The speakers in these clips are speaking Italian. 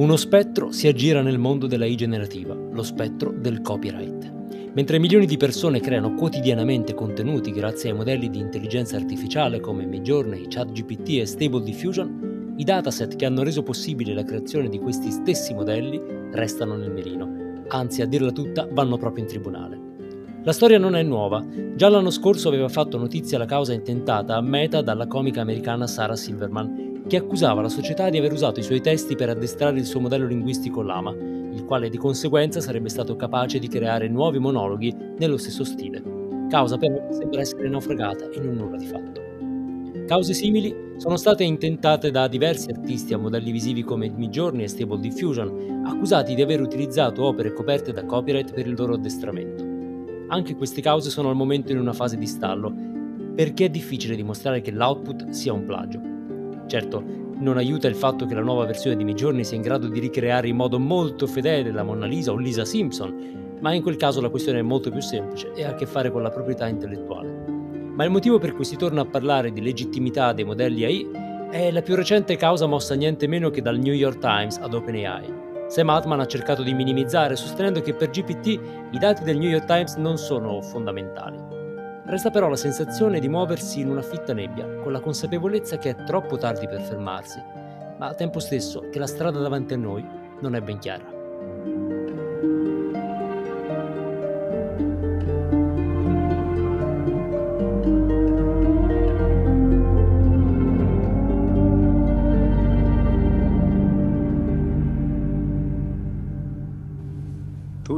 Uno spettro si aggira nel mondo della I generativa, lo spettro del copyright. Mentre milioni di persone creano quotidianamente contenuti grazie ai modelli di intelligenza artificiale come Midjourney, ChatGPT e Stable Diffusion, i dataset che hanno reso possibile la creazione di questi stessi modelli restano nel mirino, anzi a dirla tutta vanno proprio in tribunale. La storia non è nuova, già l'anno scorso aveva fatto notizia la causa intentata a Meta dalla comica americana Sarah Silverman, che accusava la società di aver usato i suoi testi per addestrare il suo modello linguistico Lama, il quale di conseguenza sarebbe stato capace di creare nuovi monologhi nello stesso stile. Causa però che sembra essere naufragata e non nulla di fatto. Cause simili sono state intentate da diversi artisti a modelli visivi come Midjourney e Stable Diffusion, accusati di aver utilizzato opere coperte da copyright per il loro addestramento. Anche queste cause sono al momento in una fase di stallo, perché è difficile dimostrare che l'output sia un plagio. Certo, non aiuta il fatto che la nuova versione di Midjourney sia in grado di ricreare in modo molto fedele la Mona Lisa o Lisa Simpson, ma in quel caso la questione è molto più semplice e ha a che fare con la proprietà intellettuale. Ma il motivo per cui si torna a parlare di legittimità dei modelli AI è la più recente causa mossa niente meno che dal New York Times ad OpenAI. Sam Altman ha cercato di minimizzare sostenendo che per GPT i dati del New York Times non sono fondamentali. Resta però la sensazione di muoversi in una fitta nebbia, con la consapevolezza che è troppo tardi per fermarsi, ma al tempo stesso che la strada davanti a noi non è ben chiara.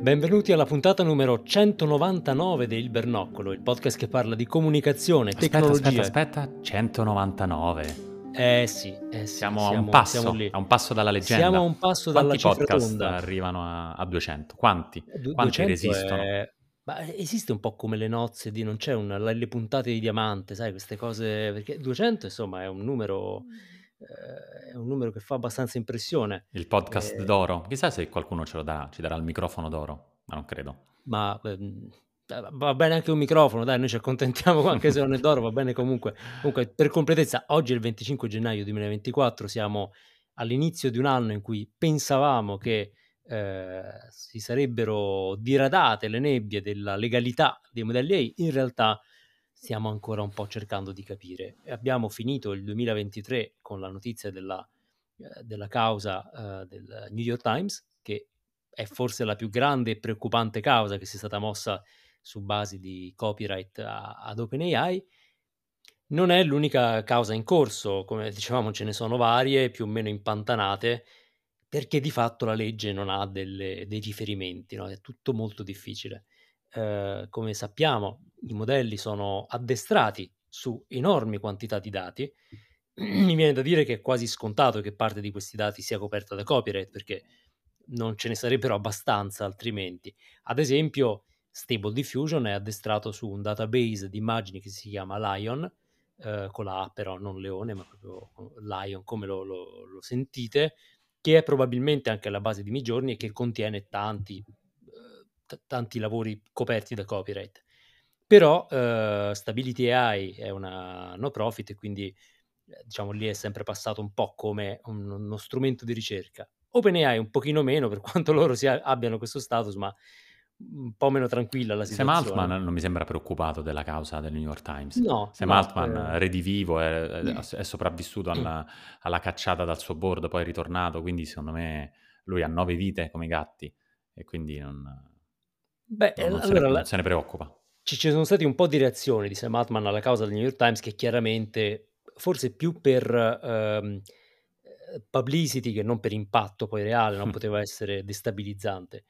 Benvenuti alla puntata numero 199 di Il Bernoccolo, il podcast che parla di comunicazione, Aspetta, tecnologia. aspetta, aspetta, 199. Eh sì, eh sì, Siamo, a un passo, siamo a un passo dalla leggenda. Siamo a un passo Quanti dalla cifra podcast tonda. arrivano a, a 200? Quanti? Du- Quanti 200 resistono? è- Ma esiste un po' come le nozze di non c'è una, le puntate di diamante, sai, queste cose, perché 200 insomma è un numero, eh, è un numero che fa abbastanza impressione, Il podcast eh, d'oro? Chissà se qualcuno ce lo darà, ci darà il microfono d'oro, ma non credo. ma ehm, eh, va bene anche un microfono, dai, noi ci accontentiamo anche se non è d'oro, va bene comunque. Comunque, per completezza, oggi è il 25 gennaio 2024, siamo all'inizio di un anno in cui pensavamo che eh, si sarebbero diradate le nebbie della legalità dei modelli AI, in realtà stiamo ancora un po' cercando di capire. Abbiamo finito il 2023 con la notizia della, eh, della causa eh, del New York Times, che è forse la più grande e preoccupante causa che sia stata mossa su basi di copyright a- ad OpenAI. Non è l'unica causa in corso, come dicevamo ce ne sono varie, più o meno impantanate, perché di fatto la legge non ha delle- dei riferimenti, no? è tutto molto difficile. Eh, come sappiamo, i modelli sono addestrati su enormi quantità di dati. Mi viene da dire che è quasi scontato che parte di questi dati sia coperta da copyright, perché non ce ne sarebbero abbastanza altrimenti. Ad esempio, Stable Diffusion è addestrato su un database di immagini che si chiama Lion, eh, con la A però non leone, ma proprio Lion come lo, lo- lo sentite, che è probabilmente anche la base di Midjourney e che contiene tanti, eh, t- tanti lavori coperti da copyright. Però eh, Stability AI è una no profit e quindi eh, diciamo lì è sempre passato un po' come un- uno strumento di ricerca. OpenAI un pochino meno, per quanto loro sia- abbiano questo status, ma un po' meno tranquilla la Sam situazione. Altman non mi sembra preoccupato della causa del New York Times. No, Sam no, Altman, eh, redivivo, è, è- è sopravvissuto alla, alla cacciata dal suo board, poi è ritornato, quindi secondo me lui ha nove vite come i gatti e quindi non, beh, non- non se, allora ne, non se ne preoccupa. Ci ci sono stati un po' di reazioni di Sam Altman alla causa del New York Times che chiaramente, forse più per ehm, eh, publicity che non per impatto poi reale, non Mm. poteva essere destabilizzante.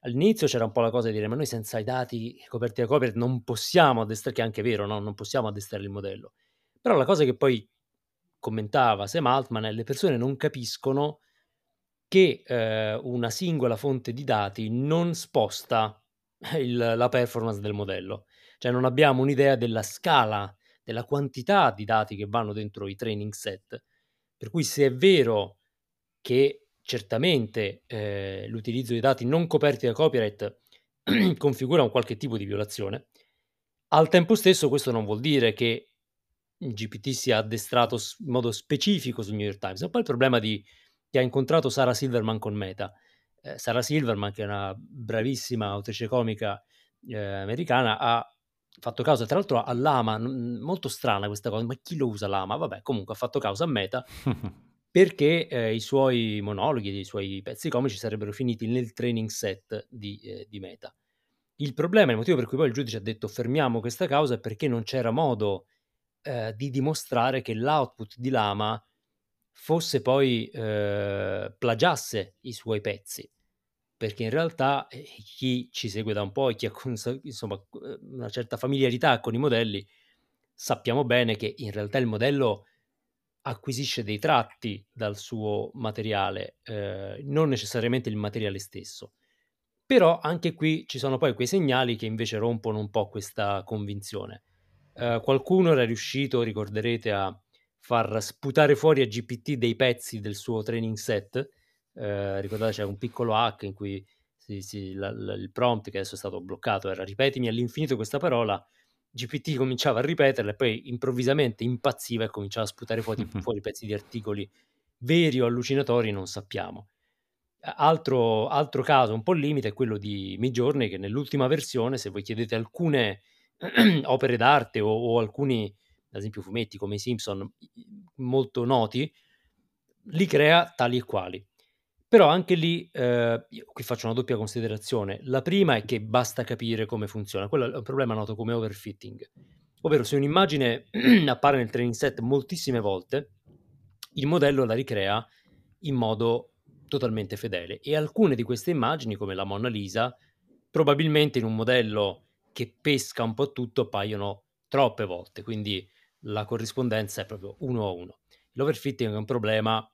All'inizio c'era un po' la cosa di dire, ma noi senza i dati coperti da copyright non possiamo addestrare, che è anche vero, no? non possiamo addestrare il modello. Però la cosa che poi commentava Sam Altman è le persone non capiscono che eh, una singola fonte di dati non sposta il, la performance del modello. Cioè non abbiamo un'idea della scala, della quantità di dati che vanno dentro i training set. Per cui se è vero che certamente eh, l'utilizzo di dati non coperti da copyright configura un qualche tipo di violazione, al tempo stesso questo non vuol dire che GPT sia addestrato in modo specifico sul New York Times. È un po' il problema di che ha incontrato Sara Silverman con Meta. Eh, Sara Silverman, che è una bravissima autrice comica eh, americana, ha fatto causa tra l'altro a Lama, molto strana questa cosa, ma chi lo usa Lama? Vabbè, comunque ha fatto causa a Meta perché eh, i suoi monologhi, i suoi pezzi comici sarebbero finiti nel training set di, eh, di Meta. Il problema, il motivo per cui poi il giudice ha detto fermiamo questa causa è perché non c'era modo eh, di dimostrare che l'output di Lama fosse poi eh, plagiasse i suoi pezzi. Perché in realtà eh, chi ci segue da un po' e chi ha insomma, una certa familiarità con i modelli, sappiamo bene che in realtà il modello acquisisce dei tratti dal suo materiale, eh, non necessariamente il materiale stesso. Però anche qui ci sono poi quei segnali che invece rompono un po' questa convinzione. Eh, qualcuno era riuscito, ricorderete, a far sputare fuori a GPT dei pezzi del suo training set. Eh, ricordate c'è un piccolo hack in cui si, si, la, la, il prompt che adesso è stato bloccato era ripetimi all'infinito questa parola. GPT cominciava a ripeterla e poi improvvisamente impazziva e cominciava a sputare fuori, fuori pezzi di articoli veri o allucinatori, non sappiamo. Altro, altro, caso un po' limite è quello di Midjourney che nell'ultima versione, se voi chiedete alcune opere d'arte o, o, alcuni, ad esempio fumetti come i Simpson, molto noti, li crea tali e quali. Però anche lì, eh, qui faccio una doppia considerazione. La prima è che basta capire come funziona. Quello è un problema noto come overfitting. Ovvero se un'immagine appare nel training set moltissime volte, il modello la ricrea in modo totalmente fedele. E alcune di queste immagini, come la Mona Lisa, probabilmente in un modello che pesca un po' tutto paiono troppe volte. Quindi la corrispondenza è proprio uno a uno. L'overfitting è un problema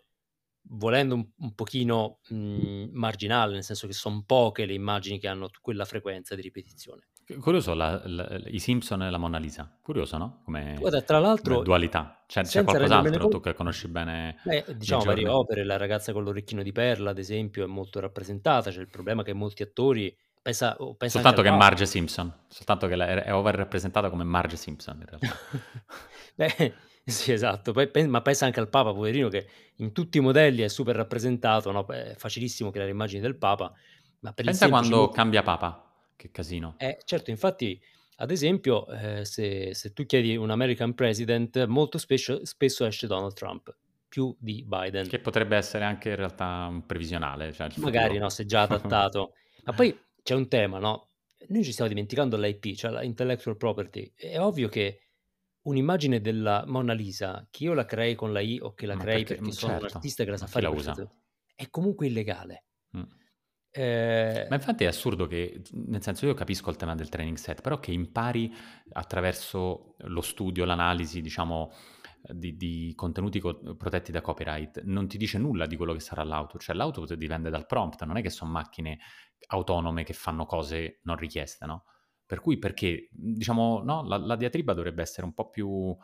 volendo un, un pochino mh, mhmm, marginale, nel senso che sono poche le immagini che hanno quella frequenza di ripetizione. Curioso la, la, i Simpson e la Mona Lisa, curioso no? Come, Guarda, tra l'altro, come dualità. C'è, c'è qualcos'altro tu che conosci bene? Beh, diciamo varie opere, la ragazza con l'orecchino di perla, ad esempio, è molto rappresentata. C'è il problema che molti attori pensa, pensa soltanto che Marge Simpson, soltanto che è over rappresentata come Marge Simpson in realtà. Beh, sì, esatto, Poi, ma pensa anche al Papa, poverino, che in tutti i modelli è super rappresentato, no? è facilissimo creare immagini del Papa, ma per pensa quando motivo... cambia Papa, che casino. Eh, certo, infatti, ad esempio, eh, se, se, tu chiedi un American President, molto spesso, spesso esce Donald Trump, più di Biden. Che potrebbe essere anche in realtà un previsionale. Cioè Magari, no, se già adattato. ma poi c'è un tema, no? Noi ci stiamo dimenticando l'IP, cioè l'intellectual property. È ovvio che un'immagine della Mona Lisa, che io la crei con la I o che la Ma crei perché, perché sono certo. un artista che la sa fare, la usa. è comunque illegale. Mm. Eh... Ma infatti è assurdo che, nel senso io capisco il tema del training set, però che impari attraverso lo studio, l'analisi, diciamo, di, di contenuti co- protetti da copyright, non ti dice nulla di quello che sarà l'output, cioè l'output dipende dal prompt, non è che sono macchine autonome che fanno cose non richieste, no? Per cui perché, diciamo, no, la, la diatriba dovrebbe essere un po' più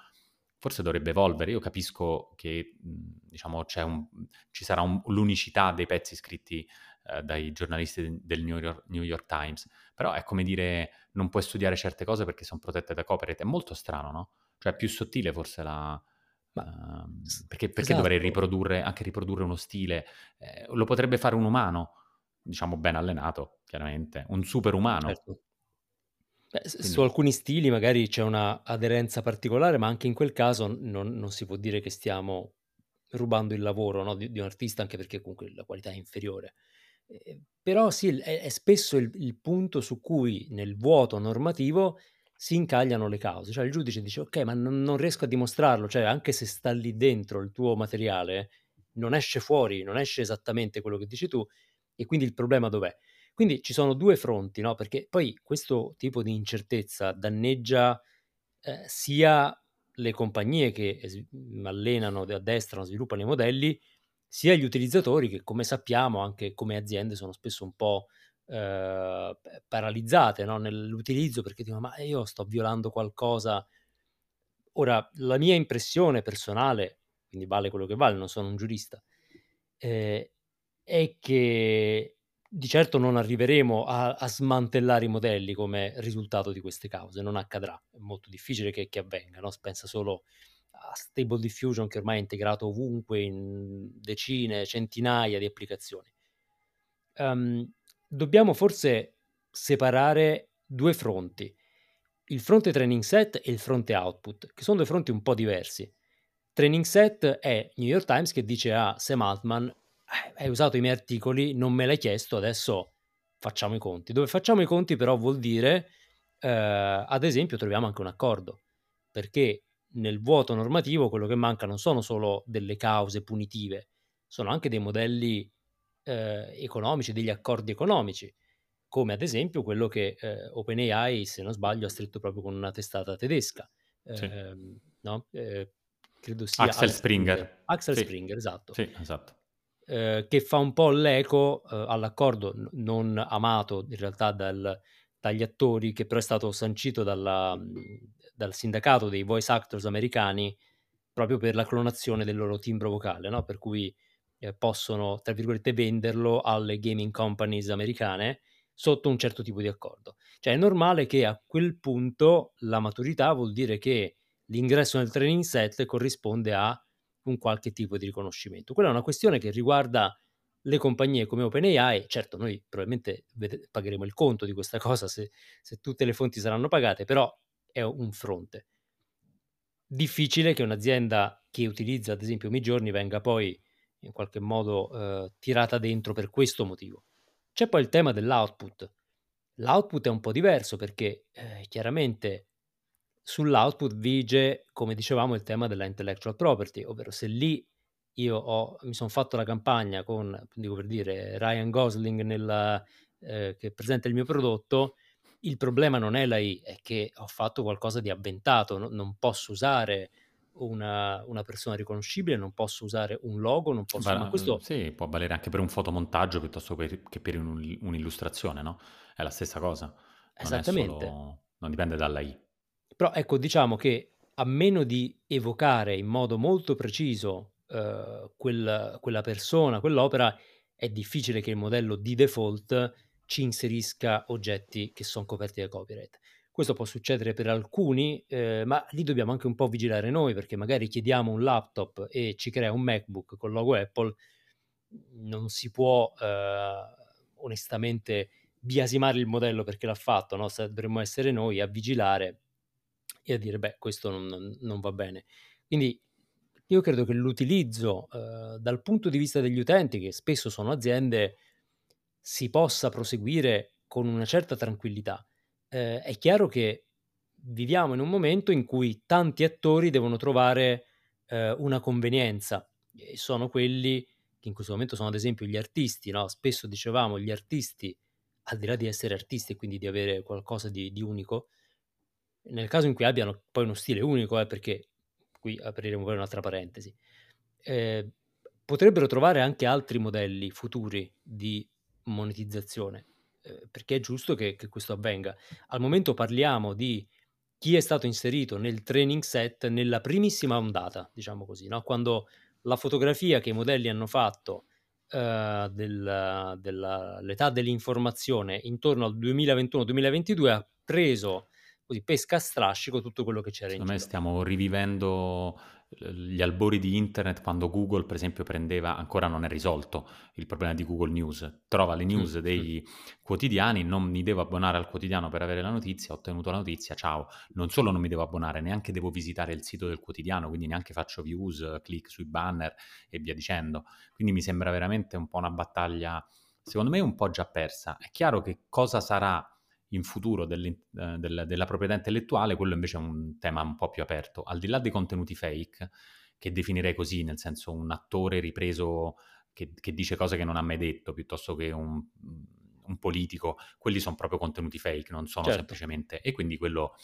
forse dovrebbe evolvere. Io capisco che diciamo, un, ci sarà un, l'unicità dei pezzi scritti eh, dai giornalisti del New York, New York, Times, però è come dire non puoi studiare certe cose perché sono protette da copyright. È molto strano, no? Cioè è più sottile forse la... Ma, uh, perché, perché esatto. dovrei riprodurre, anche riprodurre uno stile? Eh, lo potrebbe fare un umano, diciamo ben allenato, chiaramente, un superumano. Certo. Beh, Quindi... Su alcuni stili magari c'è una aderenza particolare, ma anche in quel caso non, non si può dire che stiamo rubando il lavoro no, di, di, un artista, anche perché comunque la qualità è inferiore. Eh, però sì, è, è spesso il, il, punto su cui nel vuoto normativo si incagliano le cause. Cioè il giudice dice, ok, ma non, non riesco a dimostrarlo, cioè anche se sta lì dentro il tuo materiale, non esce fuori, non esce esattamente quello che dici tu, e quindi il problema dov'è? Quindi ci sono due fronti, no? Perché poi questo tipo di incertezza danneggia eh, sia le compagnie che es- allenano, addestrano, sviluppano i modelli, sia gli utilizzatori che come sappiamo anche come aziende sono spesso un po' eh, paralizzate no? nell'utilizzo perché dicono ma io sto violando qualcosa. Ora, la mia impressione personale, quindi vale quello che vale, non sono un giurista, eh, è che di certo non arriveremo a, a, smantellare i modelli come risultato di queste cause, non accadrà, è molto difficile che, che avvenga, no? pensa solo a Stable Diffusion che ormai è integrato ovunque in decine, centinaia di applicazioni. Um, dobbiamo forse separare due fronti, il fronte training set e il fronte output, che sono due fronti un po' diversi. Training set è New York Times che dice a Sam Altman, hai usato i miei articoli, non me l'hai chiesto, adesso facciamo i conti. Dove facciamo i conti però vuol dire, eh, ad esempio, troviamo anche un accordo, perché nel vuoto normativo quello che manca non sono solo delle cause punitive, sono anche dei modelli eh, economici, degli accordi economici, come ad esempio quello che eh, OpenAI, se non sbaglio, ha stretto proprio con una testata tedesca. Sì. Ehm, no? Eh, credo sia Axel Springer. Springer. Axel sì. Springer, esatto. Sì, esatto. Eh, che fa un po' l'eco eh, all'accordo non amato in realtà dal, dagli attori, che però è stato sancito dalla, dal sindacato dei voice actors americani proprio per la clonazione del loro timbro vocale, no? per cui eh, possono, tra virgolette, venderlo alle gaming companies americane sotto un certo tipo di accordo. Cioè è normale che a quel punto la maturità vuol dire che l'ingresso nel training set corrisponde a un qualche tipo di riconoscimento. Quella è una questione che riguarda le compagnie come OpenAI, certo noi probabilmente pagheremo il conto di questa cosa se, se tutte le fonti saranno pagate, però è un fronte. Difficile che un'azienda che utilizza ad esempio Midjourney venga poi in qualche modo eh, tirata dentro per questo motivo. C'è poi il tema dell'output. L'output è un po' diverso perché eh, chiaramente sull'output vige, come dicevamo, il tema della intellectual property, ovvero se lì io ho, mi sono fatto la campagna con, dico per dire, Ryan Gosling nella, eh, che presenta il mio prodotto, il problema non è la I, è che ho fatto qualcosa di avventato, no? non posso usare una, una, persona riconoscibile, non posso usare un logo, non posso... Va, questo... Sì, può valere anche per un fotomontaggio piuttosto che per un, un'illustrazione, no? È la stessa cosa. Non Esattamente. Solo... non dipende dalla I. Però ecco, diciamo che a meno di evocare in modo molto preciso uh, quel, quella persona, quell'opera, è difficile che il modello di default ci inserisca oggetti che sono coperti da copyright. Questo può succedere per alcuni, eh, ma lì dobbiamo anche un po' vigilare noi, perché magari chiediamo un laptop e ci crea un MacBook con logo Apple, non si può eh, onestamente biasimare il modello perché l'ha fatto, no? dovremmo essere noi a vigilare e a dire, beh, questo non, non va bene. Quindi io credo che l'utilizzo eh, dal punto di vista degli utenti, che spesso sono aziende, si possa proseguire con una certa tranquillità eh, è chiaro che viviamo in un momento in cui tanti attori devono trovare eh, una convenienza e sono quelli che in questo momento sono ad esempio gli artisti, no? spesso dicevamo gli artisti, al di là di essere artisti e quindi di avere qualcosa di, di unico, nel caso in cui abbiano poi uno stile unico, eh, perché qui apriremo poi un'altra parentesi, eh, potrebbero trovare anche altri modelli futuri di monetizzazione eh, perché è giusto che, che, questo avvenga. Al momento parliamo di chi è stato inserito nel training set nella primissima ondata, diciamo così, no? quando la fotografia che i modelli hanno fatto uh, del, dell'età dell'informazione intorno al 2021-2022 ha preso così pesca a strascico tutto quello che c'era Secondo in me stiamo rivivendo gli albori di internet quando Google per esempio prendeva, ancora non è risolto il problema di Google News, trova le news dei quotidiani, non mi devo abbonare al quotidiano per avere la notizia, ho ottenuto la notizia, ciao, non solo non mi devo abbonare, neanche devo visitare il sito del quotidiano, quindi neanche faccio views, click sui banner e via dicendo, quindi mi sembra veramente un po' una battaglia, secondo me un po' già persa, è chiaro che cosa sarà in futuro eh, del, della proprietà intellettuale, quello invece è un tema un po' più aperto. Al di là dei contenuti fake, che definirei così, nel senso un attore ripreso che, che dice cose che non ha mai detto, piuttosto che un, un politico, quelli sono proprio contenuti fake, non sono certo. semplicemente... E quindi quello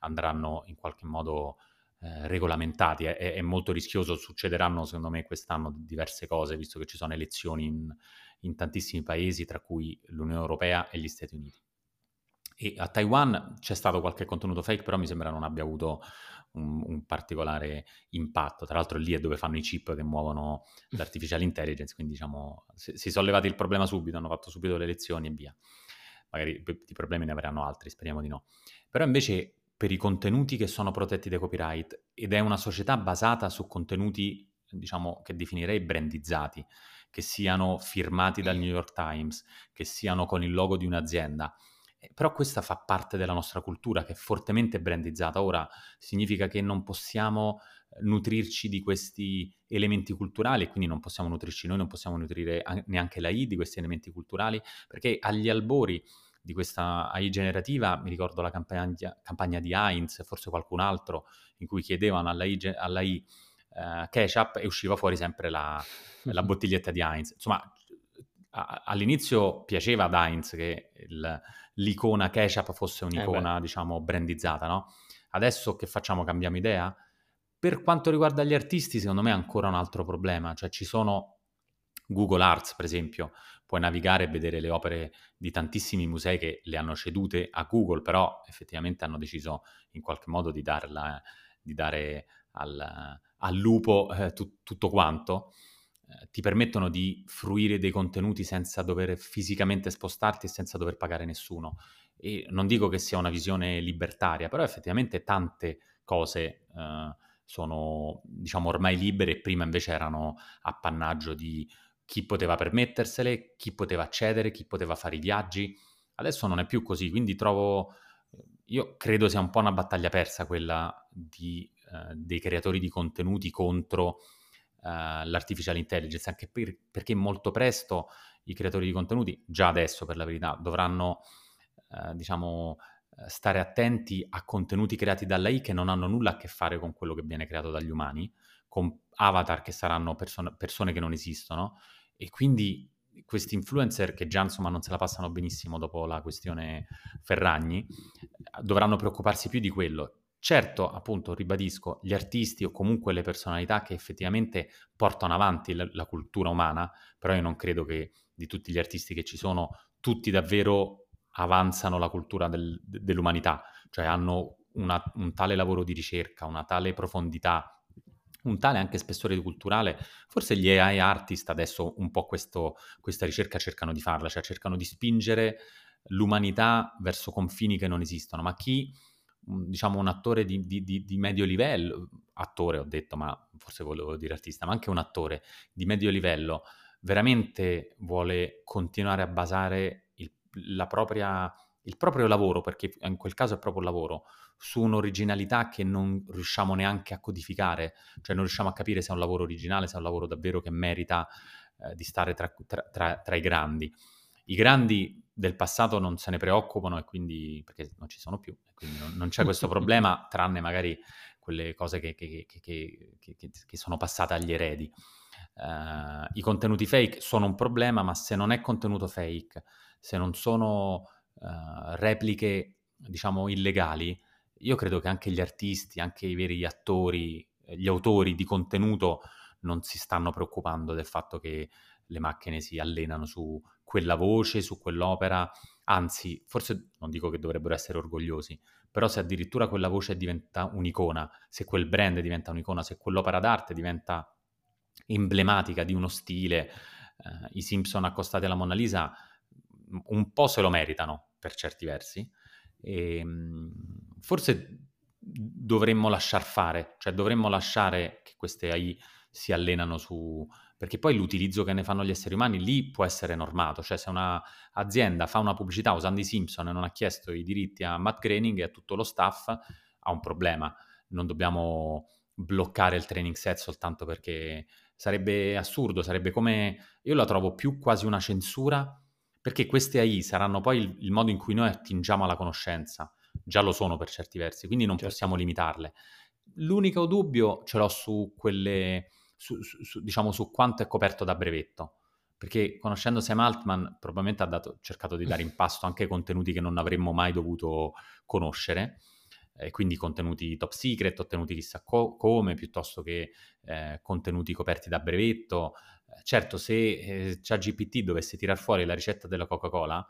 andranno in qualche modo eh, regolamentati. È, è, molto rischioso, succederanno secondo me quest'anno diverse cose, visto che ci sono elezioni in, in tantissimi paesi, tra cui l'Unione Europea e gli Stati Uniti. E a Taiwan c'è stato qualche contenuto fake, però mi sembra non abbia avuto un, un, particolare impatto. Tra l'altro lì è dove fanno i chip che muovono l'artificial intelligence, quindi diciamo si, si sono levati il problema subito, hanno fatto subito le elezioni e via. Magari i problemi ne avranno altri, speriamo di no. Però invece per i contenuti che sono protetti dai copyright ed è una società basata su contenuti, diciamo, che definirei brandizzati, che siano firmati dal New York Times, che siano con il logo di un'azienda, però questa fa parte della nostra cultura che è fortemente brandizzata. Ora significa che non possiamo eh, nutrirci di questi elementi culturali e quindi non possiamo nutrirci noi, non possiamo nutrire neanche l'AI di questi elementi culturali, perché agli albori di questa AI generativa, mi ricordo la campagna, campagna di Heinz, forse qualcun altro, in cui chiedevano all'AI, all'AI uh, ketchup e usciva fuori sempre la, la bottiglietta di Heinz. Insomma, a, all'inizio piaceva ad Heinz che il, l'icona ketchup fosse un'icona, eh diciamo, brandizzata, no? Adesso che facciamo? Cambiamo idea? Per quanto riguarda gli artisti, secondo me è ancora un altro problema, cioè ci sono Google Arts, per esempio, puoi navigare e vedere le opere di tantissimi musei che le hanno cedute a Google, però effettivamente hanno deciso in qualche modo di, darla, di dare al, al lupo eh, tu, tutto quanto. Eh, ti permettono di fruire dei contenuti senza dover fisicamente spostarti e senza dover pagare nessuno. E non dico che sia una visione libertaria, però effettivamente tante cose eh, sono, diciamo, ormai libere e prima invece erano appannaggio di chi poteva permettersele, chi poteva accedere, chi poteva fare i viaggi. Adesso non è più così, quindi trovo, io credo sia un po' una battaglia persa quella di, eh, dei creatori di contenuti contro l'artificial intelligence, anche per, perché molto presto i creatori di contenuti, già adesso per la verità, dovranno, uh, diciamo, eh, stare attenti a contenuti creati dall'AI che non hanno nulla a che fare con quello che viene creato dagli umani, con avatar che saranno person- persone che non esistono, e quindi questi influencer che già insomma non se la passano benissimo dopo la questione Ferragni, dovranno preoccuparsi più di quello. Certo, appunto, ribadisco, gli artisti o comunque le personalità che effettivamente portano avanti la, la cultura umana, però io non credo che di tutti gli artisti che ci sono, tutti davvero avanzano la cultura del, dell'umanità, cioè hanno una, un tale lavoro di ricerca, una tale profondità, un tale anche spessore culturale. Forse gli AI artist adesso un po' questo, questa ricerca cercano di farla, cioè cercano di spingere l'umanità verso confini che non esistono, ma chi diciamo un attore di, di, di, di, medio livello, attore ho detto, ma forse volevo dire artista, ma anche un attore di medio livello, veramente vuole continuare a basare il, propria, il proprio lavoro, perché in quel caso è proprio lavoro, su un'originalità che non riusciamo neanche a codificare, cioè non riusciamo a capire se è un lavoro originale, se è un lavoro davvero che merita eh, di stare tra, tra, tra, tra i grandi. I grandi del passato non se ne preoccupano e quindi perché non ci sono più, quindi non, non c'è questo problema, tranne magari quelle cose che, che, che, che sono passate agli eredi. Uh, I contenuti fake sono un problema, ma se non è contenuto fake, se non sono uh, repliche, diciamo, illegali, io credo che anche gli artisti, anche i veri attori, gli autori di contenuto non si stanno preoccupando del fatto che le macchine si allenano su quella voce, su quell'opera, anzi, forse non dico che dovrebbero essere orgogliosi, però se addirittura quella voce diventa un'icona, se quel brand diventa un'icona, se quell'opera d'arte diventa emblematica di uno stile, eh, i Simpson accostati alla Mona Lisa un po' se lo meritano per certi versi, e, ehm, forse dovremmo lasciar fare, cioè dovremmo lasciare che queste AI si allenano su, perché poi l'utilizzo che ne fanno gli esseri umani lì può essere normato, cioè se un'azienda fa una pubblicità usando i Simpson e non ha chiesto i diritti a Matt Groening e a tutto lo staff, ha un problema, non dobbiamo bloccare il training set soltanto perché sarebbe assurdo, sarebbe come, io la trovo più quasi una censura, perché queste AI saranno poi il, il modo in cui noi attingiamo alla conoscenza, già lo sono per certi versi, quindi non certo. possiamo limitarle. L'unico dubbio ce l'ho su quelle su, su, diciamo, su quanto è coperto da brevetto. Perché conoscendo Sam Altman probabilmente ha dato, cercato di dare in pasto anche contenuti che non avremmo mai dovuto conoscere. e quindi contenuti top secret, ottenuti chissà co- come, piuttosto che eh, contenuti coperti da brevetto. Certo, se eh, ChatGPT dovesse tirar fuori la ricetta della Coca-Cola,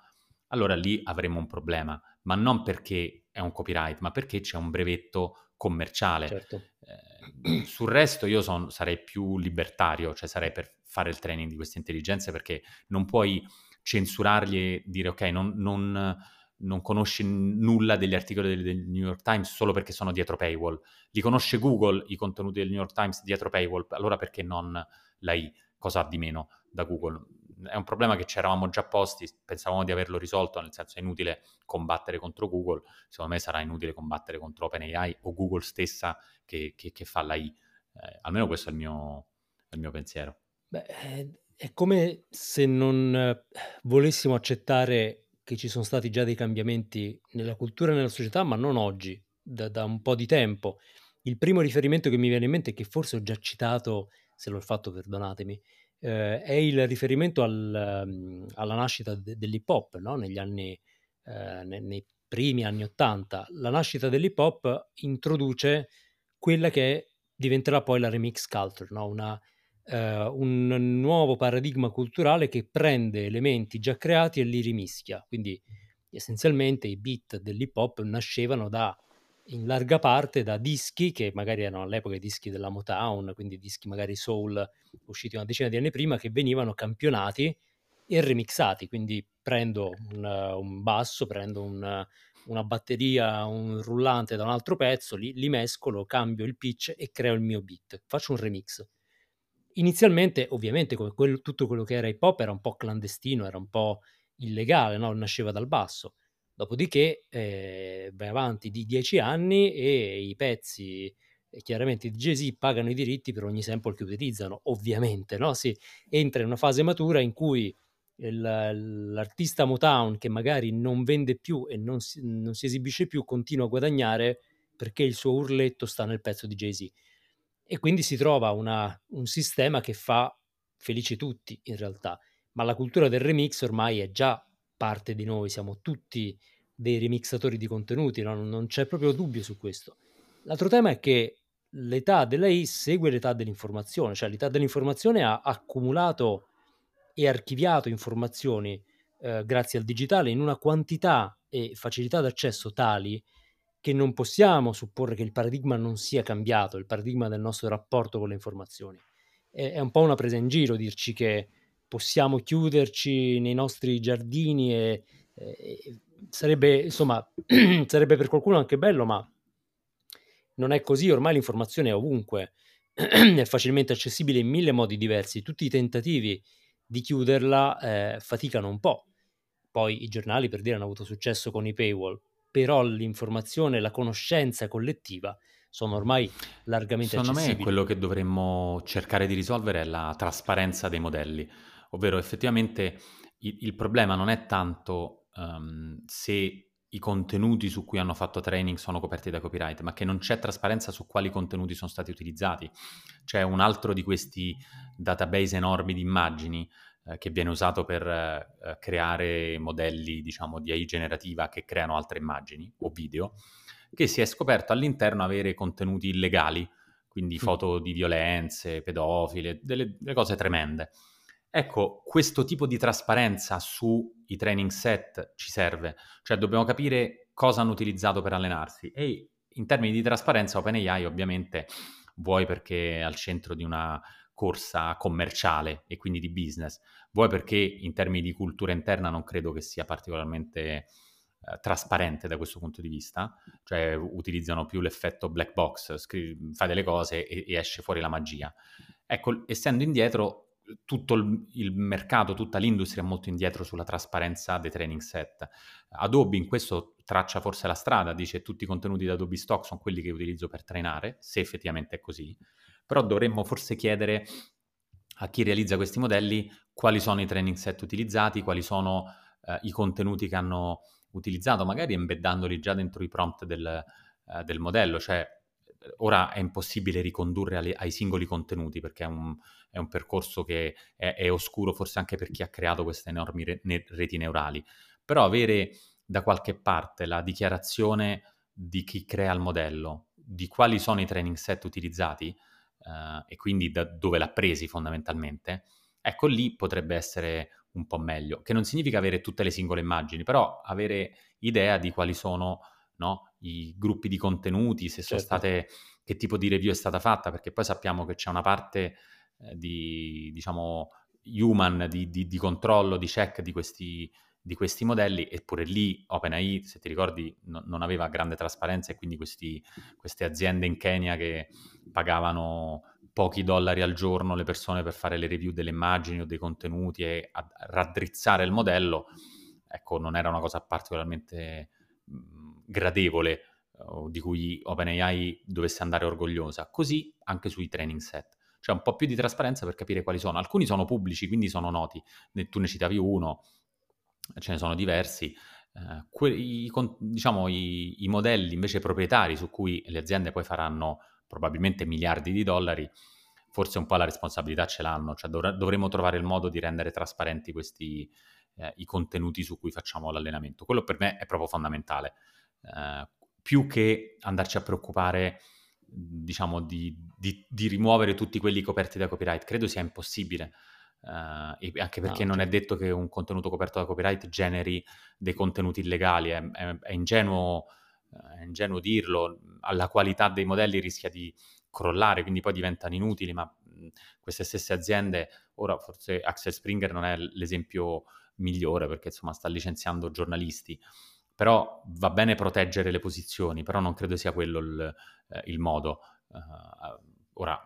allora lì avremmo un problema, ma non perché è un copyright, ma perché c'è un brevetto commerciale. Certo. Eh, sul resto io son, sarei più libertario, cioè sarei per fare il training di queste intelligenze perché non puoi censurargli e dire ok, non, non, non conosci nulla degli articoli del, del, New York Times solo perché sono dietro paywall. Li conosce Google i contenuti del New York Times dietro paywall, allora perché non l'hai cosa ha di meno da Google? È un problema che ci eravamo già posti, pensavamo di averlo risolto, nel senso è inutile combattere contro Google, secondo me sarà inutile combattere contro OpenAI o Google stessa che, che, che fa l'AI. Eh, almeno questo è il mio, è il mio pensiero. Beh, è come se non eh, volessimo accettare che ci sono stati già dei cambiamenti nella cultura e nella società, ma non oggi, da, da un po' di tempo. Il primo riferimento che mi viene in mente, che forse ho già citato, se l'ho fatto perdonatemi, eh, è il riferimento al, um, alla nascita de- dell'hip hop no? negli anni, eh, ne- nei primi anni Ottanta. La nascita dell'hip hop introduce quella che diventerà poi la remix culture, no? Una, eh, un nuovo paradigma culturale che prende elementi già creati e li rimischia. Quindi essenzialmente i beat dell'hip hop nascevano da in larga parte da dischi che magari erano all'epoca i dischi della Motown, quindi dischi magari soul usciti una decina di anni prima, che venivano campionati e remixati. Quindi prendo un, un basso, prendo un, una batteria, un rullante da un altro pezzo, li, li mescolo, cambio il pitch e creo il mio beat. Faccio un remix. Inizialmente, ovviamente, come quello, tutto quello che era hip hop era un po' clandestino, era un po' illegale, no? nasceva dal basso Dopodiché eh, vai avanti di dieci anni e i pezzi eh, chiaramente di Jay-Z pagano i diritti per ogni sample che utilizzano, ovviamente, no? Si entra in una fase matura in cui il, l'artista Motown che magari non vende più e non si, non si, esibisce più continua a guadagnare perché il suo urletto sta nel pezzo di Jay-Z. E quindi si trova una, un sistema che fa felici tutti in realtà, ma la cultura del remix ormai è già parte di noi, siamo tutti dei remixatori di contenuti, no? non c'è proprio dubbio su questo. L'altro tema è che l'età dell'AI segue l'età dell'informazione, cioè l'età dell'informazione ha accumulato e archiviato informazioni eh, grazie al digitale in una quantità e facilità d'accesso tali che non possiamo supporre che il paradigma non sia cambiato, il paradigma del nostro rapporto con le informazioni. È, è un po' una presa in giro dirci che possiamo chiuderci nei nostri giardini e, e sarebbe, insomma, sarebbe per qualcuno anche bello, ma non è così, ormai l'informazione è ovunque, è facilmente accessibile in mille modi diversi, tutti i tentativi di chiuderla eh, faticano un po'. Poi i giornali, per dire, hanno avuto successo con i paywall, però l'informazione, la conoscenza collettiva sono ormai largamente Secondo accessibili. me quello che dovremmo cercare di risolvere è la trasparenza dei modelli ovvero effettivamente il, il problema non è tanto um, se i contenuti su cui hanno fatto training sono coperti da copyright, ma che non c'è trasparenza su quali contenuti sono stati utilizzati. C'è un altro di questi database enormi di immagini eh, che viene usato per eh, creare modelli, diciamo, di AI generativa che creano altre immagini o video, che si è scoperto all'interno avere contenuti illegali, quindi foto di violenze, pedofile, delle, delle cose tremende. Ecco, questo tipo di trasparenza sui training set ci serve, cioè dobbiamo capire cosa hanno utilizzato per allenarsi. E in termini di trasparenza OpenAI ovviamente vuoi perché è al centro di una corsa commerciale e quindi di business, vuoi perché in termini di cultura interna non credo che sia particolarmente eh, trasparente da questo punto di vista, cioè utilizzano più l'effetto black box, scri- fai delle cose e, e esce fuori la magia. Ecco, essendo indietro tutto il, il, mercato, tutta l'industria è molto indietro sulla trasparenza dei training set. Adobe in questo traccia forse la strada, dice tutti i contenuti da Adobe Stock sono quelli che utilizzo per trainare, se effettivamente è così, però dovremmo forse chiedere a chi realizza questi modelli quali sono i training set utilizzati, quali sono eh, i contenuti che hanno utilizzato, magari embeddandoli già dentro i prompt del, eh, del modello, cioè ora è impossibile ricondurre alle, ai singoli contenuti perché è un, è un percorso che è, è, oscuro forse anche per chi ha creato queste enormi re, ne, reti neurali, però avere da qualche parte la dichiarazione di chi crea il modello, di quali sono i training set utilizzati eh, e quindi da dove l'ha presi fondamentalmente, ecco lì potrebbe essere un po' meglio, che non significa avere tutte le singole immagini, però avere idea di quali sono no, i gruppi di contenuti, se certo. sono state, che tipo di review è stata fatta, perché poi sappiamo che c'è una parte eh, di, diciamo, human, di, di, di, controllo, di check di questi, di questi modelli, eppure lì OpenAI, se ti ricordi, no, non aveva grande trasparenza e quindi questi, queste aziende in Kenya che pagavano pochi dollari al giorno le persone per fare le review delle immagini o dei contenuti e raddrizzare il modello, ecco, non era una cosa particolarmente mh, gradevole uh, di cui OpenAI dovesse andare orgogliosa. Così anche sui training set. C'è un po' più di trasparenza per capire quali sono. Alcuni sono pubblici, quindi sono noti. Tu ne citavi uno, ce ne sono diversi. Uh, que- i, diciamo, i, i modelli invece proprietari su cui le aziende poi faranno probabilmente miliardi di dollari, forse un po' la responsabilità ce l'hanno, cioè dovr- dovremo trovare il modo di rendere trasparenti questi, eh, i contenuti su cui facciamo l'allenamento. Quello per me è proprio fondamentale, eh, più che andarci a preoccupare diciamo di, di, di, rimuovere tutti quelli coperti da copyright, credo sia impossibile. Uh, anche perché no, non è detto che un contenuto coperto da copyright generi dei contenuti illegali, è, è, è ingenuo è ingenuo dirlo, la qualità dei modelli rischia di crollare, quindi poi diventano inutili, ma queste stesse aziende, ora forse Axel Springer non è l'esempio migliore perché insomma sta licenziando giornalisti, però va bene proteggere le posizioni, però non credo sia quello il, eh, il modo. Uh, ora,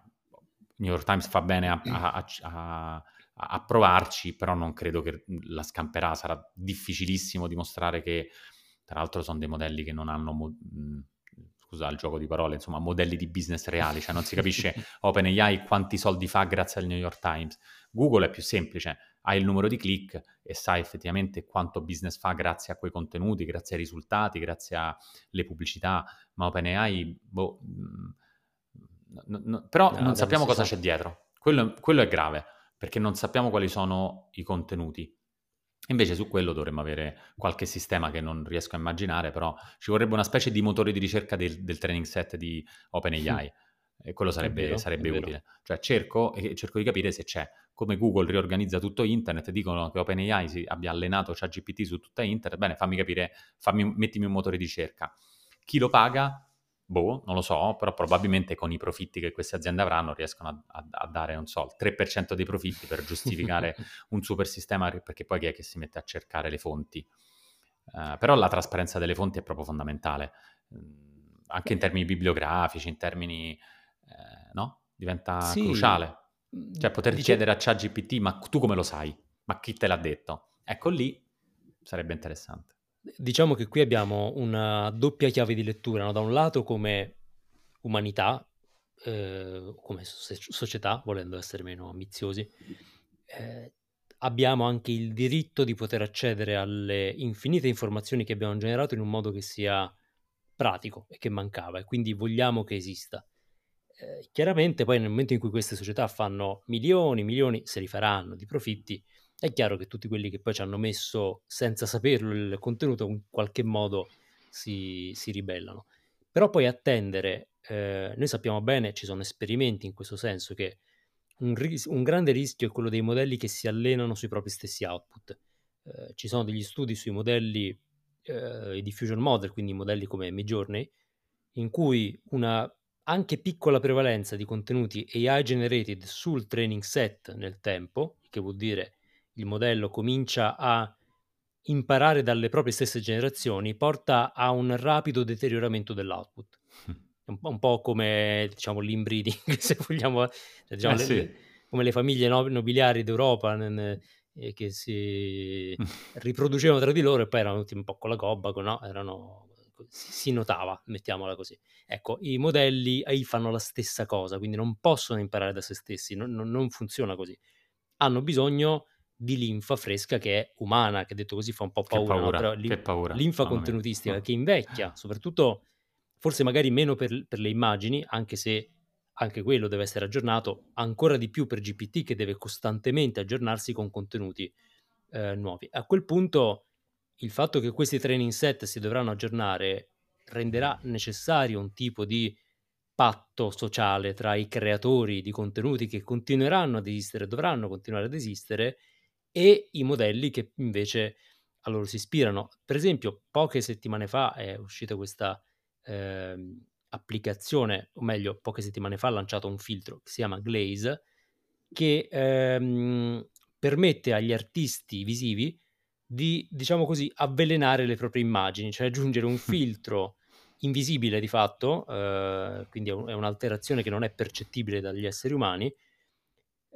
New York Times fa bene a, a, a, a, provarci, però non credo che la scamperà, sarà difficilissimo dimostrare che tra l'altro sono dei modelli che non hanno, mo- mhmm, scusa il gioco di parole, insomma, modelli di business reali, cioè non si capisce OpenAI quanti soldi fa grazie al New York Times. Google è più semplice, hai il numero di click e sai effettivamente quanto business fa grazie a quei contenuti, grazie ai risultati, grazie alle pubblicità, ma OpenAI, boh, mh, no, no, però no, non sappiamo cosa sa. c'è dietro. Quello, quello è grave, perché non sappiamo quali sono i contenuti. Invece su quello dovremmo avere qualche sistema che non riesco a immaginare, però ci vorrebbe una specie di motore di ricerca del, del training set di OpenAI. E quello sarebbe, vero, sarebbe utile. Cioè cerco, cerco di capire se c'è. Come Google riorganizza tutto internet, dicono che OpenAI si abbia allenato ChatGPT su tutta internet, bene, fammi capire, fammi, mettimi un motore di ricerca. Chi lo paga? Boh, non lo so, però probabilmente con i profitti che queste aziende avranno riescono a, a, a dare, non so, il 3% dei profitti per giustificare un super sistema, perché poi chi è che si mette a cercare le fonti? Uh, però la trasparenza delle fonti è proprio fondamentale, uh, anche in termini bibliografici, in termini, uh, no? Diventa sì. cruciale. Cioè poter Dice... chiedere a ChatGPT, ma tu come lo sai? Ma chi te l'ha detto? Ecco lì sarebbe interessante. Diciamo che qui abbiamo una doppia chiave di lettura, no? da un lato come umanità, eh, come società, volendo essere meno ambiziosi, eh, abbiamo anche il diritto di poter accedere alle infinite informazioni che abbiamo generato in un modo che sia pratico e che mancava e quindi vogliamo che esista. Eh, chiaramente poi nel momento in cui queste società fanno milioni, milioni, se li faranno di profitti, è chiaro che tutti quelli che poi ci hanno messo senza saperlo il contenuto in qualche modo si, si ribellano. Però poi attendere, eh, noi sappiamo bene, ci sono esperimenti in questo senso, che un, ris- un, grande rischio è quello dei modelli che si allenano sui propri stessi output. Eh, ci sono degli studi sui modelli, eh, i diffusion model, quindi modelli come Midjourney, in cui una anche piccola prevalenza di contenuti AI generated sul training set nel tempo, che vuol dire il modello comincia a imparare dalle proprie stesse generazioni, porta a un rapido deterioramento dell'output. Un po', un po come diciamo, l'inbreeding, se vogliamo, diciamo, eh, le, sì. come le famiglie nobiliari d'Europa ne, eh, che si riproducevano tra di loro e poi erano tutti un po' con la gobba, no? erano, si notava, mettiamola così. Ecco, i modelli AI fanno la stessa cosa, quindi non possono imparare da se stessi, non, non, funziona così. Hanno bisogno di linfa fresca che è umana, che detto così fa un po' paura, paura, no? però paura, linfa contenutistica che invecchia, soprattutto forse magari meno per, per, le immagini, anche se anche quello deve essere aggiornato, ancora di più per GPT che deve costantemente aggiornarsi con contenuti eh, nuovi. A quel punto il fatto che questi training set si dovranno aggiornare renderà necessario un tipo di patto sociale tra i creatori di contenuti che continueranno ad esistere, dovranno continuare ad esistere, e i modelli che invece a loro si ispirano. Per esempio, poche settimane fa è uscita questa eh, applicazione, o meglio, poche settimane fa ha lanciato un filtro che si chiama Glaze, che ehm, permette agli artisti visivi di, diciamo così, avvelenare le proprie immagini, cioè aggiungere un filtro invisibile di fatto, eh, quindi è, un, è, un'alterazione che non è percettibile dagli esseri umani,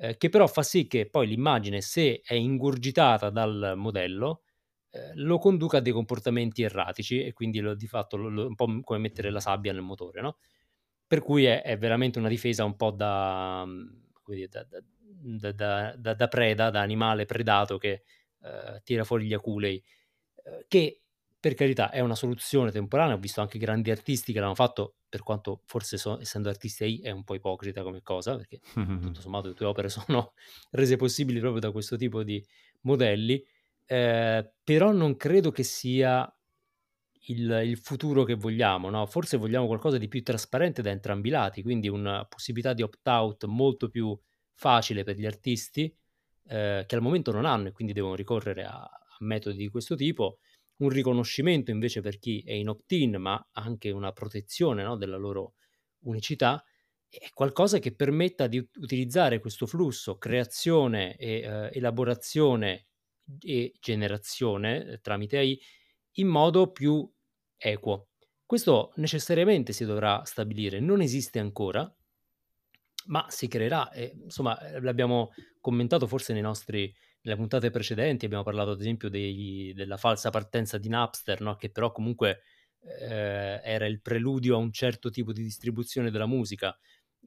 eh, che però fa sì che poi l'immagine, se è ingurgitata dal modello, eh, lo conduca a dei comportamenti erratici e quindi lo, di fatto lo, lo, un po' come mettere la sabbia nel motore, no? Per cui è, è veramente una difesa un po' da, da, da, da preda, da animale predato che eh, tira fuori gli aculei, eh, che per carità è una soluzione temporanea, ho visto anche grandi artisti che l'hanno fatto, per quanto forse so, essendo artisti è un po' ipocrita come cosa, perché tutto sommato le tue opere sono rese possibili proprio da questo tipo di modelli, eh, però non credo che sia il, il futuro che vogliamo, no? forse vogliamo qualcosa di più trasparente da entrambi i lati, quindi una possibilità di opt-out molto più facile per gli artisti eh, che al momento non hanno e quindi devono ricorrere a, a metodi di questo tipo un riconoscimento invece per chi è in opt-in, ma anche una protezione no, della loro unicità, è qualcosa che permetta di utilizzare questo flusso creazione e eh, elaborazione e generazione eh, tramite AI in modo più equo. Questo necessariamente si dovrà stabilire, non esiste ancora, ma si creerà. E, insomma, eh, l'abbiamo commentato forse nei nostri nelle puntate precedenti abbiamo parlato ad esempio dei, della falsa partenza di Napster, no? che però comunque eh, era il preludio a un certo tipo di distribuzione della musica.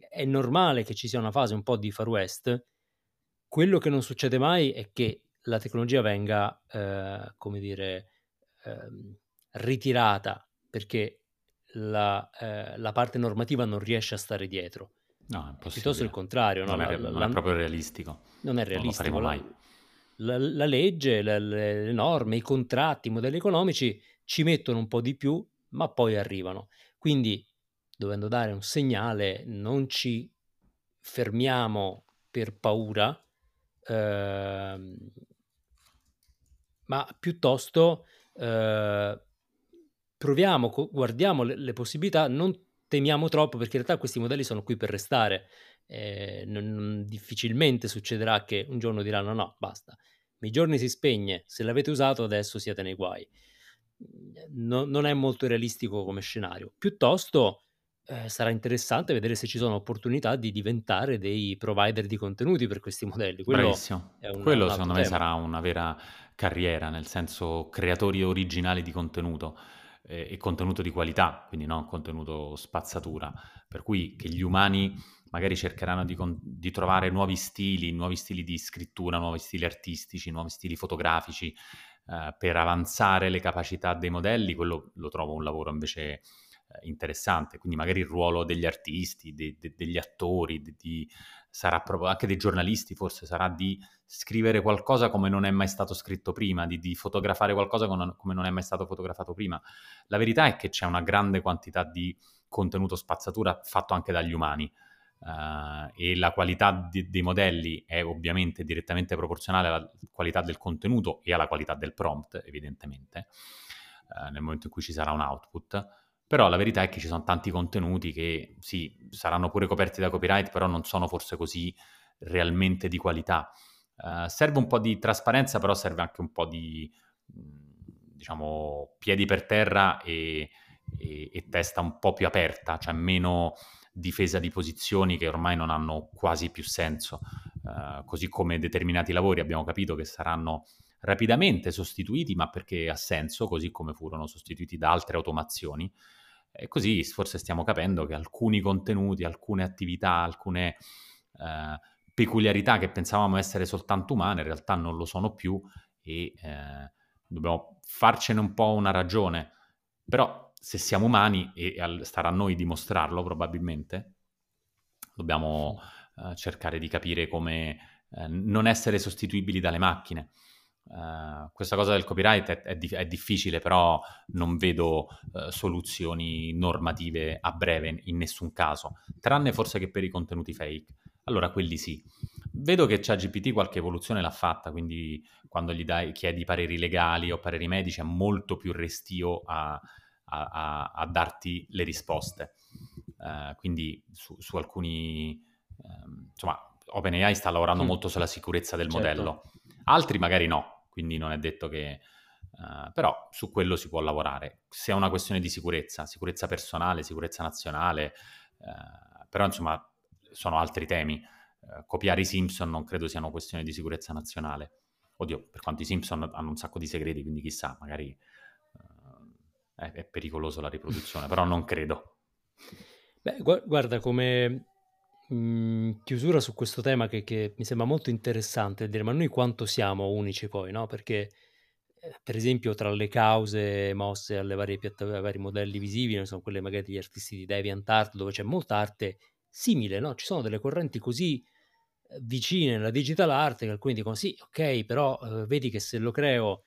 È normale che ci sia una fase un po' di far west. Quello che non succede mai è che la tecnologia venga, eh, come dire, eh, ritirata perché la, eh, la parte normativa non riesce a stare dietro. No, è piuttosto il contrario. Non, no? è, non la, è, proprio realistico. Non è realistico. Non lo faremo mai la, la legge, le norme, i contratti, i modelli economici ci mettono un po' di più, ma poi arrivano. Quindi, dovendo dare un segnale, non ci fermiamo per paura, eh, ma piuttosto eh, proviamo, guardiamo le, le, possibilità, non temiamo troppo perché in realtà questi modelli sono qui per restare. Eh, non, non, difficilmente succederà che un giorno diranno no, basta, giorni si spegne, se l'avete usato adesso siete nei guai. No, non è molto realistico come scenario. Piuttosto eh, sarà interessante vedere se ci sono opportunità di diventare dei provider di contenuti per questi modelli. Quello Bravissimo. Un, Quello un secondo tema. me sarà una vera carriera, nel senso creatori originali di contenuto eh, e contenuto di qualità, quindi non contenuto spazzatura. Per cui che gli umani magari cercheranno di, con- di, trovare nuovi stili, nuovi stili di scrittura, nuovi stili artistici, nuovi stili fotografici eh, per avanzare le capacità dei modelli, quello lo trovo un lavoro invece eh, interessante. Quindi magari il ruolo degli artisti, de- de- degli attori, de- di, sarà proprio anche dei giornalisti, forse sarà di scrivere qualcosa come non è mai stato scritto prima, di, di fotografare qualcosa come non è mai stato fotografato prima. La verità è che c'è una grande quantità di contenuto spazzatura fatto anche dagli umani. Uh, e la qualità di, dei modelli è ovviamente direttamente proporzionale alla qualità del contenuto e alla qualità del prompt, evidentemente, uh, nel momento in cui ci sarà un output. Però la verità è che ci sono tanti contenuti che sì, saranno pure coperti da copyright, però non sono forse così realmente di qualità. Uh, serve un po' di trasparenza, però serve anche un po' di, diciamo, piedi per terra e, e, e testa un po' più aperta, cioè meno difesa di posizioni che ormai non hanno quasi più senso, uh, così come determinati lavori abbiamo capito che saranno rapidamente sostituiti, ma perché ha senso, così come furono sostituiti da altre automazioni. E così forse stiamo capendo che alcuni contenuti, alcune attività, alcune uh, peculiarità che pensavamo essere soltanto umane, in realtà non lo sono più e uh, dobbiamo farcene un po' una ragione. Però se siamo umani, e starà a noi dimostrarlo probabilmente, dobbiamo uh, cercare di capire come uh, non essere sostituibili dalle macchine. Uh, questa cosa del copyright è, è, è, difficile, però non vedo uh, soluzioni normative a breve in nessun caso, tranne forse che per i contenuti fake. Allora quelli sì. Vedo che ChatGPT qualche evoluzione l'ha fatta, quindi quando gli dai, chiedi pareri legali o pareri medici è molto più restio a, a, a, a darti le risposte. Uh, quindi su, su alcuni... Um, insomma, OpenAI sta lavorando mm. molto sulla sicurezza del certo. modello. Altri magari no, quindi non è detto che... Uh, però su quello si può lavorare. Se è una questione di sicurezza, sicurezza personale, sicurezza nazionale, uh, però insomma sono altri temi. Uh, copiare i Simpson non credo sia una questione di sicurezza nazionale. Oddio, per quanto i Simpson hanno un sacco di segreti, quindi chissà, magari è, è pericoloso la riproduzione, però non credo. Beh, gu- guarda, come Mhmm, chiusura su questo tema che che mi sembra molto interessante, dire: ma noi quanto siamo unici poi, no, perché, ehm, per esempio tra le cause mosse alle varie piatta ai vari modelli visivi, ne sono quelle magari degli artisti di DeviantArt, dove c'è molta arte simile, no, ci sono delle correnti così, ehm, vicine alla digital art che alcuni dicono: "Sì, okay, però, uhm, vedi che se lo creo,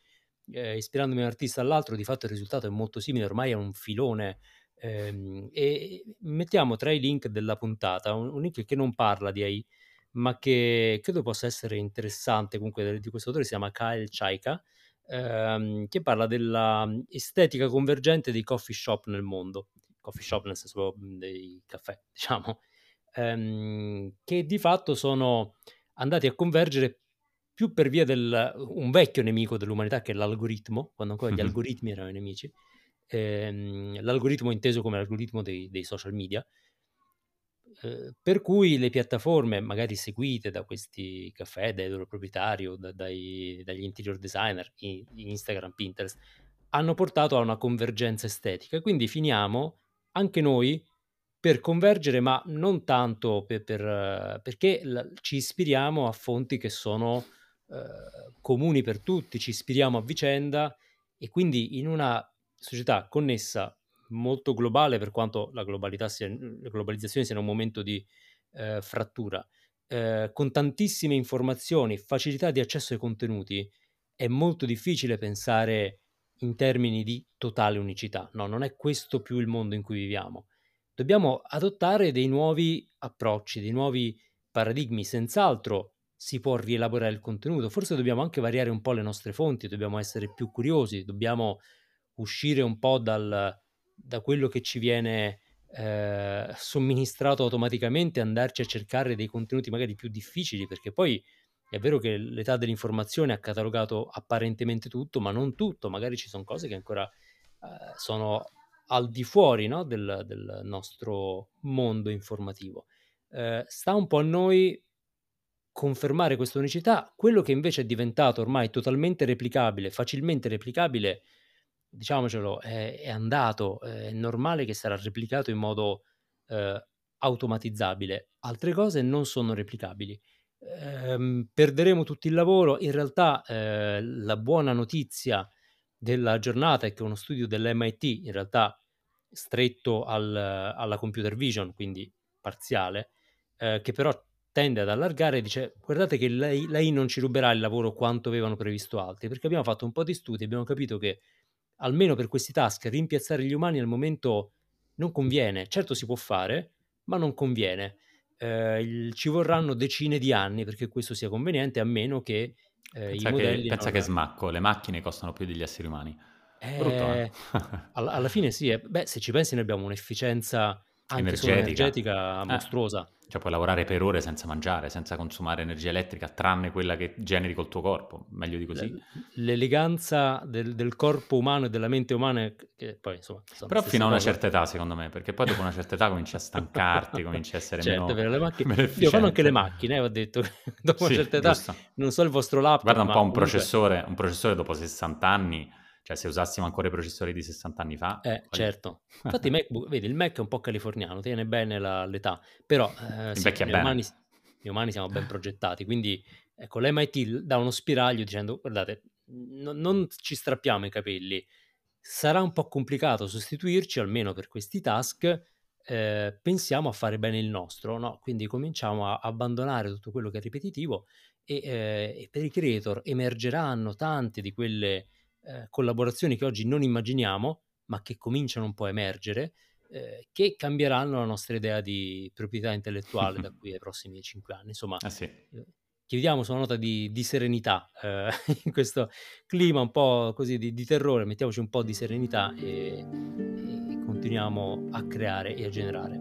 ehm, ispirandomi un artista all'altro, di fatto il risultato è molto simile, ormai è un filone Ehm, e mettiamo tra i link della puntata un, un link che non parla di AI, ma che credo possa essere interessante, comunque di questo autore si chiama Kyle Chaika, ehm, che parla della estetica convergente dei coffee shop nel mondo, coffee shop nel senso dei caffè, diciamo, ehm, che di fatto sono andati a convergere più per via del un vecchio nemico dell'umanità che è l'algoritmo, quando ancora gli algoritmi erano i nemici, ehm, l'algoritmo inteso come l'algoritmo dei, dei social media, eh, per cui le piattaforme magari seguite da questi caffè, dai loro proprietari da, dai, dagli interior designer, Instagram, Pinterest, hanno portato a una convergenza estetica. Quindi finiamo anche noi per convergere, ma non tanto per, per, perché la, ci ispiriamo a fonti che sono eh, comuni per tutti, ci ispiriamo a vicenda e quindi in una società connessa, molto globale, per quanto la, sia, la globalizzazione sia un momento di eh, frattura, eh, con tantissime informazioni, facilità di accesso ai contenuti, è molto difficile pensare in termini di totale unicità. No, non è questo più il mondo in cui viviamo. Dobbiamo adottare dei nuovi approcci, dei nuovi paradigmi. Senz'altro si può rielaborare il contenuto, forse dobbiamo anche variare un po' le nostre fonti, dobbiamo essere più curiosi, dobbiamo uscire un po' dal, da quello che ci viene eh, somministrato automaticamente, andarci a cercare dei contenuti magari più difficili, perché poi è vero che l'età dell'informazione ha catalogato apparentemente tutto, ma non tutto, magari ci sono cose che ancora eh, sono al di fuori no? del, del, nostro mondo informativo. Eh, sta un po' a noi confermare questa unicità, quello che invece è diventato ormai totalmente replicabile, facilmente replicabile, diciamocelo, è, è andato, è normale che sarà replicato in modo eh, automatizzabile. Altre cose non sono replicabili. Eh, perderemo tutto il lavoro. In realtà eh, la buona notizia della giornata è che uno studio dell'MIT, in realtà stretto al, alla computer vision, quindi parziale, eh, che però tende ad allargare, dice guardate che lei, lei non ci ruberà il lavoro quanto avevano previsto altri, perché abbiamo fatto un po' di studi e abbiamo capito che almeno per questi task, rimpiazzare gli umani al momento non conviene. Certo si può fare, ma non conviene. Eh, il, ci vorranno decine di anni perché questo sia conveniente, a meno che eh, i modelli... Che, pensa che smacco, le macchine costano più degli esseri umani. Eh, Brutto, eh? alla, alla, fine sì, eh. beh, se ci pensi noi abbiamo un'efficienza anche energetica, energetica eh. mostruosa. Cioè puoi lavorare per ore senza mangiare, senza consumare energia elettrica, tranne quella che generi col tuo corpo, meglio di così. L'eleganza del, del corpo umano e della mente umana, che poi insomma... Però fino a una certa età secondo me, perché poi dopo una certa età cominci a stancarti, cominci a essere certo, meno, le macchine, meno Io fanno anche le macchine, eh, ho detto, dopo sì, una certa età, giusto. non so il vostro laptop, Guarda un po' un comunque... processore, un processore dopo 60 anni cioè, se usassimo ancora i processori di 60 anni fa... Eh, quali... certo. Infatti, MacBook, vedi, il Mac è un po' californiano, tiene bene la, l'età, però eh, sì, noi, umani, noi umani siamo ben progettati, quindi ecco, l'MIT dà uno spiraglio dicendo, guardate, n- non ci strappiamo i capelli, sarà un po' complicato sostituirci, almeno per questi task, eh, pensiamo a fare bene il nostro, no? Quindi cominciamo a abbandonare tutto quello che è ripetitivo e, eh, e per i creator emergeranno tante di quelle eh, collaborazioni che oggi non immaginiamo, ma che cominciano un po' a emergere, eh, che cambieranno la nostra idea di proprietà intellettuale da qui ai prossimi cinque anni. Insomma, ah, sì. Eh, chiudiamo su una nota di, di serenità eh, in questo clima un po' così di, di, terrore, mettiamoci un po' di serenità e, e continuiamo a creare e a generare.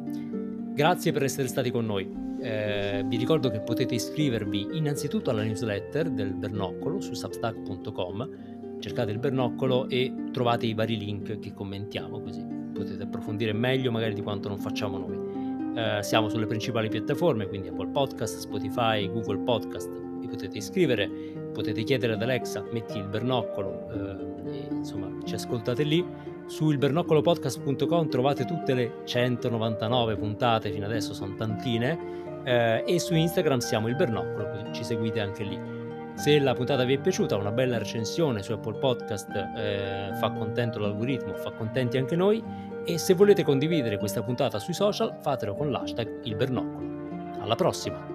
Grazie per essere stati con noi. Eh, vi ricordo che potete iscrivervi innanzitutto alla newsletter del Bernoccolo su substack.com, cercate il Bernoccolo e trovate i vari link che commentiamo, così potete approfondire meglio magari di quanto non facciamo noi. Eh, siamo sulle principali piattaforme, quindi Apple Podcast, Spotify, Google Podcast, vi potete iscrivere, potete chiedere ad Alexa, metti il Bernoccolo, eh, e, insomma ci ascoltate lì su ilbernoccolopodcast.com trovate tutte le 199 puntate, fino adesso sono tantine, eh, e su Instagram siamo il Bernoccolo, ci seguite anche lì. Se la puntata vi è piaciuta, una bella recensione su Apple Podcast eh, fa contento l'algoritmo, fa contenti anche noi. E se volete condividere questa puntata sui social, fatelo con l'hashtag Il Bernoccolo. Alla prossima!